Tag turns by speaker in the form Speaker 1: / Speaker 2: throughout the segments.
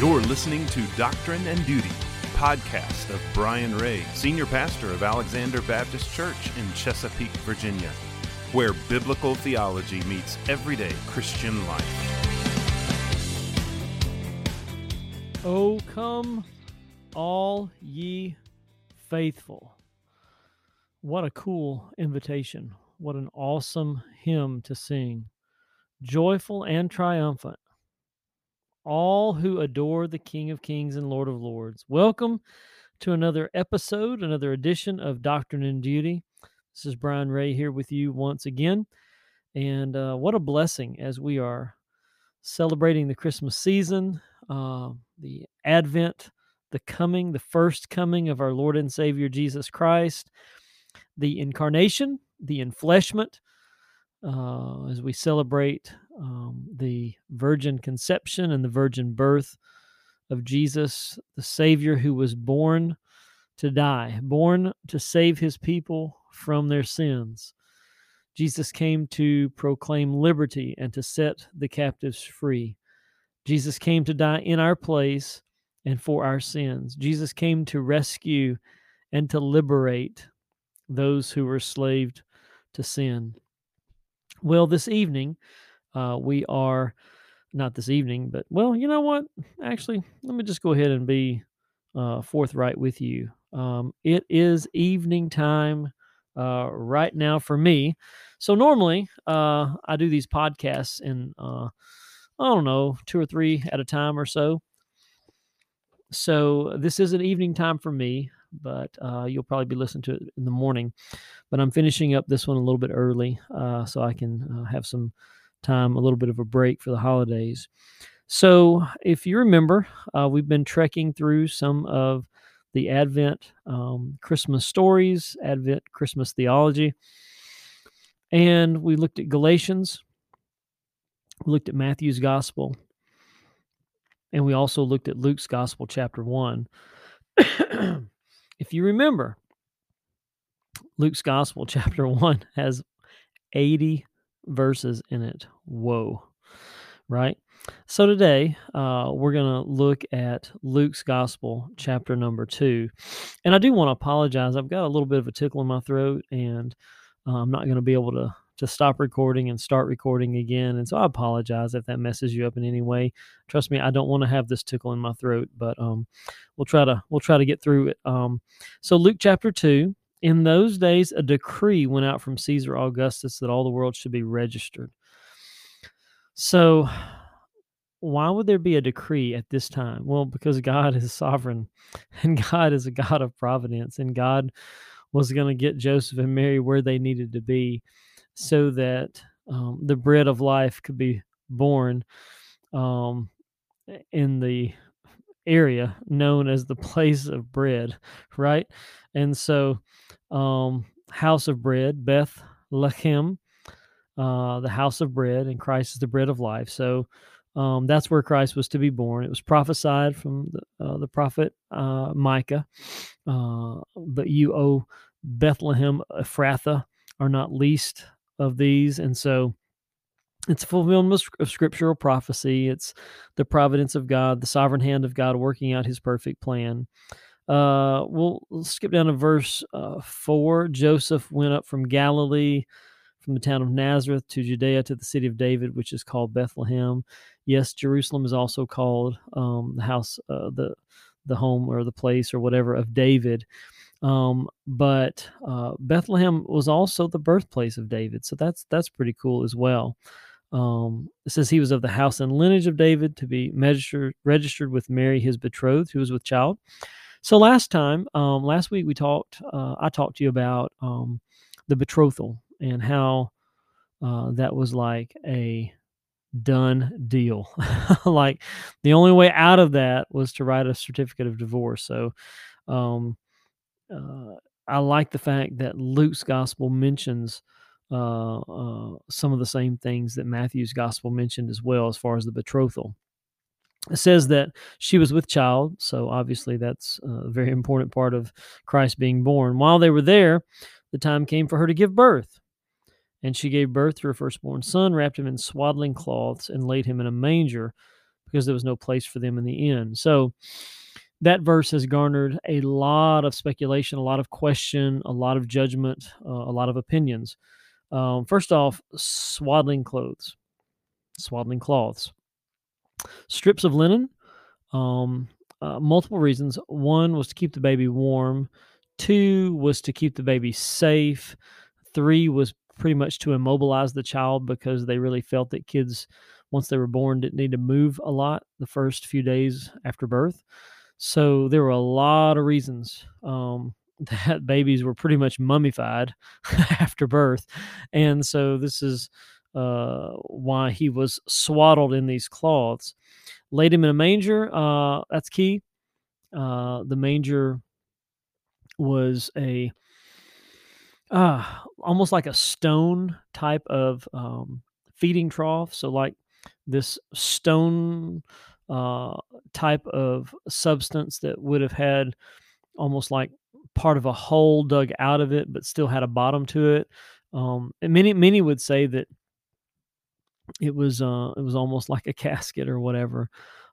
Speaker 1: You're listening to Doctrine and Duty, podcast of Brian Ray, senior pastor of Alexander Baptist Church in Chesapeake, Virginia, where biblical theology meets everyday Christian life.
Speaker 2: Oh, come all ye faithful. What a cool invitation. What an awesome hymn to sing. Joyful and triumphant. All who adore the King of Kings and Lord of Lords. Welcome to another episode, another edition of Doctrine and Duty. This is Brian Ray here with you once again. And uh, what a blessing as we are celebrating the Christmas season, uh, the Advent, the coming, the first coming of our Lord and Savior Jesus Christ, the incarnation, the enfleshment, uh, as we celebrate um, the virgin conception and the virgin birth of Jesus, the Savior who was born to die, born to save his people from their sins. Jesus came to proclaim liberty and to set the captives free. Jesus came to die in our place and for our sins. Jesus came to rescue and to liberate those who were enslaved to sin. Well, this evening, uh, we are not this evening, but well, you know what? Actually, let me just go ahead and be uh, forthright with you. Um, it is evening time uh, right now for me. So normally, uh, I do these podcasts in uh, I don't know two or three at a time or so. So this is an evening time for me but uh, you'll probably be listening to it in the morning. But I'm finishing up this one a little bit early uh, so I can uh, have some time, a little bit of a break for the holidays. So, if you remember, uh, we've been trekking through some of the Advent um, Christmas stories, Advent Christmas theology, and we looked at Galatians, we looked at Matthew's Gospel, and we also looked at Luke's Gospel, chapter 1. If you remember, Luke's Gospel, chapter 1, has 80 verses in it. Whoa. Right? So today, uh, we're going to look at Luke's Gospel, chapter number 2. And I do want to apologize. I've got a little bit of a tickle in my throat, and uh, I'm not going to be able to to stop recording and start recording again. And so I apologize if that messes you up in any way. Trust me, I don't want to have this tickle in my throat, but um, we'll try to we'll try to get through it. Um, so Luke chapter two. In those days, a decree went out from Caesar Augustus that all the world should be registered. So, why would there be a decree at this time? Well, because God is sovereign and God is a God of providence, and God was going to get Joseph and Mary where they needed to be so that um, the bread of life could be born um, in the area known as the place of bread, right? And so, um, house of bread, Beth Lechem, uh, the house of bread, and Christ is the bread of life. So, um, that's where Christ was to be born. It was prophesied from the, uh, the prophet uh, Micah. Uh, but you, O Bethlehem Ephrathah, are not least of these. And so it's a fulfillment of scriptural prophecy. It's the providence of God, the sovereign hand of God working out his perfect plan. Uh, we'll, we'll skip down to verse uh, 4. Joseph went up from Galilee, from the town of Nazareth to Judea to the city of David, which is called Bethlehem. Yes, Jerusalem is also called um, the house, uh, the the home or the place or whatever of David. Um, but uh, Bethlehem was also the birthplace of David, so that's that's pretty cool as well. Um, it says he was of the house and lineage of David to be registered registered with Mary, his betrothed, who was with child. So last time, um, last week we talked. Uh, I talked to you about um, the betrothal and how uh, that was like a done deal. like the only way out of that was to write a certificate of divorce. So um, uh, I like the fact that Luke's gospel mentions uh, uh, some of the same things that Matthew's gospel mentioned as well, as far as the betrothal. It says that she was with child, so obviously that's a very important part of Christ being born. While they were there, the time came for her to give birth. And she gave birth to her firstborn son, wrapped him in swaddling cloths, and laid him in a manger because there was no place for them in the inn. So that verse has garnered a lot of speculation, a lot of question, a lot of judgment, uh, a lot of opinions. Um, first off, swaddling clothes, swaddling cloths, strips of linen. Um, uh, multiple reasons. One was to keep the baby warm. Two was to keep the baby safe. Three was pretty much to immobilize the child because they really felt that kids, once they were born, didn't need to move a lot the first few days after birth. So there were a lot of reasons um, that babies were pretty much mummified after birth. And so this is uh, why he was swaddled in these cloths. Laid him in a manger. Uh, that's key. Uh, the manger was a uh, almost like a stone type of um, feeding trough. So, like this stone uh, type of substance that would have had almost like part of a hole dug out of it, but still had a bottom to it. Um, and many many would say that it was uh, it was almost like a casket or whatever.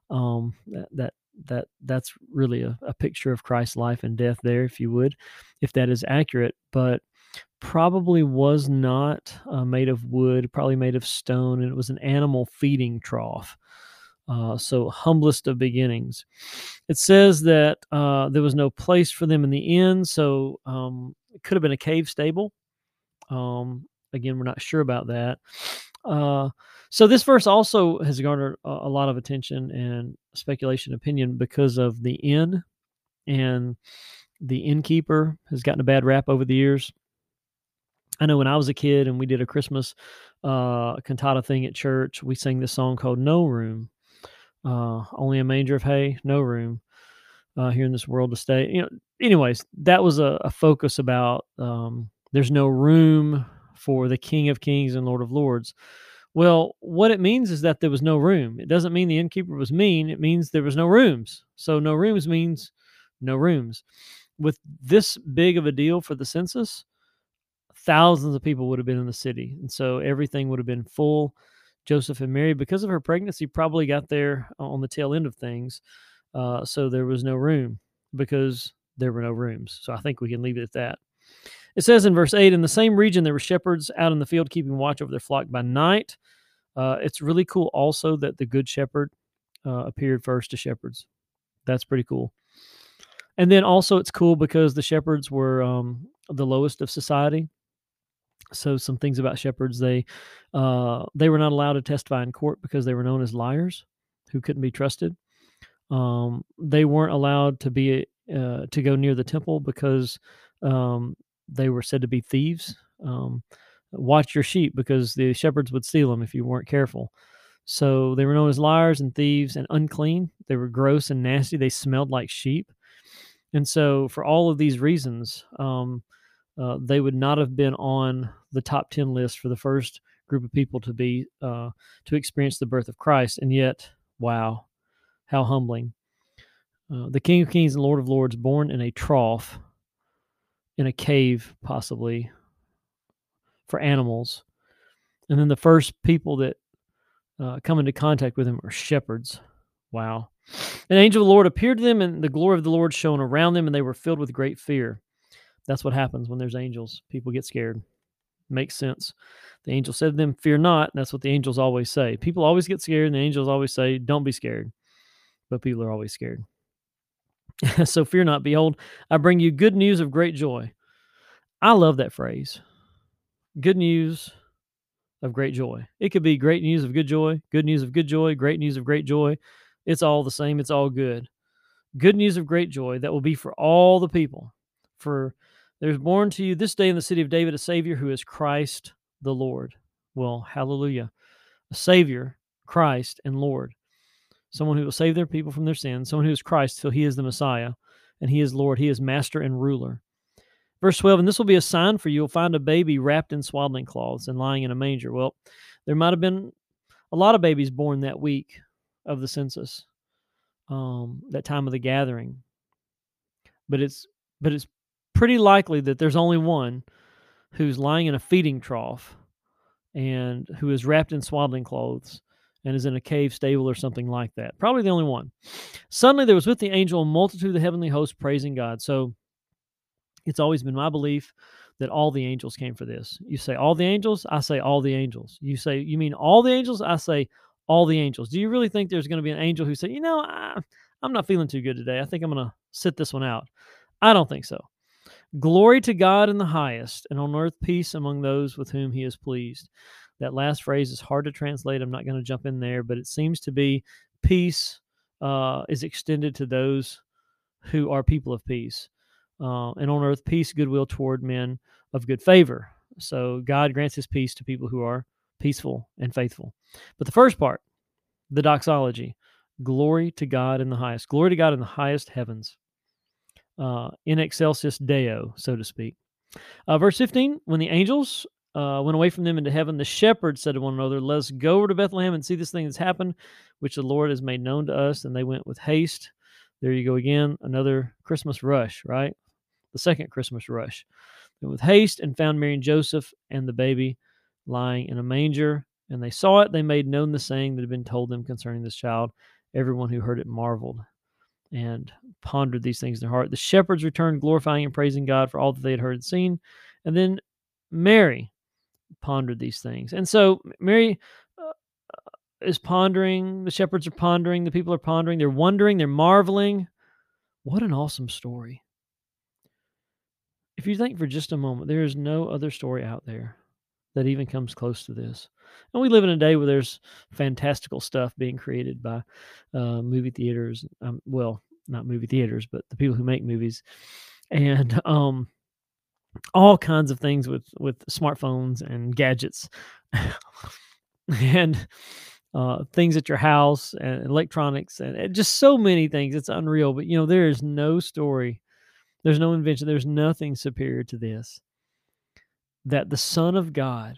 Speaker 2: Um, that, that that that's really a, a picture of Christ's life and death there, if you would, if that is accurate. But probably was not uh, made of wood, probably made of stone, and it was an animal feeding trough. Uh, so humblest of beginnings. It says that uh, there was no place for them in the inn, so um, it could have been a cave stable. Um, again, we're not sure about that. Uh, so this verse also has garnered a, a, lot of attention and speculation, opinion because of the inn, and the innkeeper has gotten a bad rap over the years. I know when I was a kid and we did a Christmas uh, cantata thing at church, we sang this song called "No Room." Uh, only a manger of hay, no room uh, here in this world to stay. You know, anyways, that was a, a focus about um, there's no room for the King of Kings and Lord of Lords. Well, what it means is that there was no room. It doesn't mean the innkeeper was mean. It means there was no rooms. So no rooms means no rooms. With this big of a deal for the census, thousands of people would have been in the city. And so everything would have been full. Joseph and Mary, because of her pregnancy, probably got there on the tail end of things. Uh, so there was no room because there were no rooms. So I think we can leave it at that. It says in verse 8 In the same region, there were shepherds out in the field keeping watch over their flock by night. Uh, it's really cool also that the good shepherd uh, appeared first to shepherds. That's pretty cool. And then also, it's cool because the shepherds were um, the lowest of society so some things about shepherds they uh, they were not allowed to testify in court because they were known as liars who couldn't be trusted. Um, they weren't allowed to be uh, to go near the temple because um, they were said to be thieves. Um, watch your sheep because the shepherds would steal them if you weren't careful. So they were known as liars and thieves and unclean. They were gross and nasty. They smelled like sheep. And so for all of these reasons um, uh, they would not have been on the top 10 list for the first group of people to be uh, to experience the birth of christ and yet wow how humbling. Uh, the king of kings and lord of lords born in a trough in a cave possibly for animals. And then the first people that uh, come into contact with him are shepherds. Wow. An angel of the lord appeared to them and the glory of the lord shone around them and they were filled with great fear that's what happens when there's angels. People get scared. Makes sense. The angel said to them, Fear not. That's what the angels always say. People always get scared, and the angels always say, Don't be scared. But people are always scared. so fear not. Behold, I bring you good news of great joy. I love that phrase. Good news of great joy. It could be great news of good joy, good news of good joy, great news of great joy. It's all the same. It's all good. Good news of great joy that will be for all the people. For there's born to you this day in the city of David a Savior who is Christ the Lord. Well, hallelujah. A Savior, Christ, and Lord. Someone who will save their people from their sins. Someone who is Christ, so he is the Messiah, and he is Lord. He is Master and Ruler. Verse 12, and this will be a sign for you. You'll find a baby wrapped in swaddling cloths and lying in a manger. Well, there might have been a lot of babies born that week of the census, um, that time of the gathering. But it's but it's pretty likely that there's only one who's lying in a feeding trough and who is wrapped in swaddling clothes and is in a cave stable or something like that. Probably the only one. Suddenly there was with the angel a multitude of the heavenly hosts praising God. So it's always been my belief that all the angels came for this. You say all the angels, I say all the angels. You say you mean all the angels, I say all the angels. Do you really think there's going to be an angel who say, you know, I, I'm not feeling too good today. I think I'm going to sit this one out. I don't think so. Glory to God in the highest, and on earth peace among those with whom he is pleased. That last phrase is hard to translate. I'm not going to jump in there, but it seems to be peace uh, is extended to those who are people of peace. Uh, and on earth, peace, goodwill toward men of good favor. So God grants his peace to people who are peaceful and faithful. But the first part, the doxology, glory to God in the highest, glory to God in the highest heavens, uh, in excelsis Deo, so to speak. Uh, verse 15, when the angels uh, went away from them into heaven, the shepherds said to one another, Let us go over to Bethlehem and see this thing that's happened, which the Lord has made known to us. And they went with haste. There you go again, another Christmas rush, right? The second Christmas rush. Went with haste and found Mary and Joseph and the baby lying in a manger. And they saw it. They made known the saying that had been told them concerning this child. Everyone who heard it marveled and pondered these things in their heart. The shepherds returned, glorifying and praising God for all that they had heard and seen. And then Mary pondered these things. And so Mary uh, is pondering, the shepherds are pondering, the people are pondering, they're wondering, they're marveling. What an awesome story. If you think for just a moment, there is no other story out there that even comes close to this. And we live in a day where there's fantastical stuff being created by uh, movie theaters. Um, well, not movie theaters, but the people who make movies, and um, all kinds of things with with smartphones and gadgets, and uh, things at your house and electronics and, and just so many things. It's unreal. But you know, there is no story. There's no invention. There's nothing superior to this. That the Son of God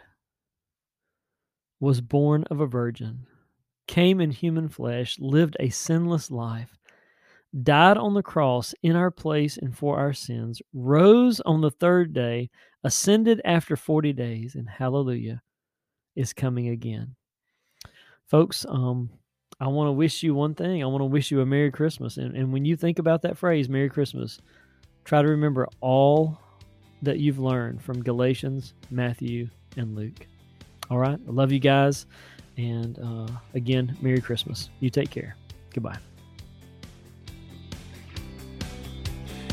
Speaker 2: was born of a virgin, came in human flesh, lived a sinless life, died on the cross in our place and for our sins, rose on the third day, ascended after 40 days, and hallelujah, is coming again. Folks, um, I want to wish you one thing. I want to wish you a Merry Christmas. And, and when you think about that phrase, Merry Christmas, try to remember all that you've learned from Galatians, Matthew, and Luke. All right. I love you guys. And uh, again, Merry Christmas. You take care. Goodbye.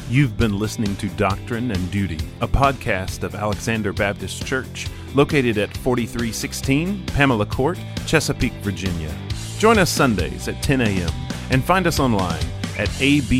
Speaker 1: You've been listening to Doctrine and Duty, a podcast of Alexander Baptist Church, located at 4316 Pamela Court, Chesapeake, Virginia. Join us Sundays at 10 a.m. and find us online at abch.org.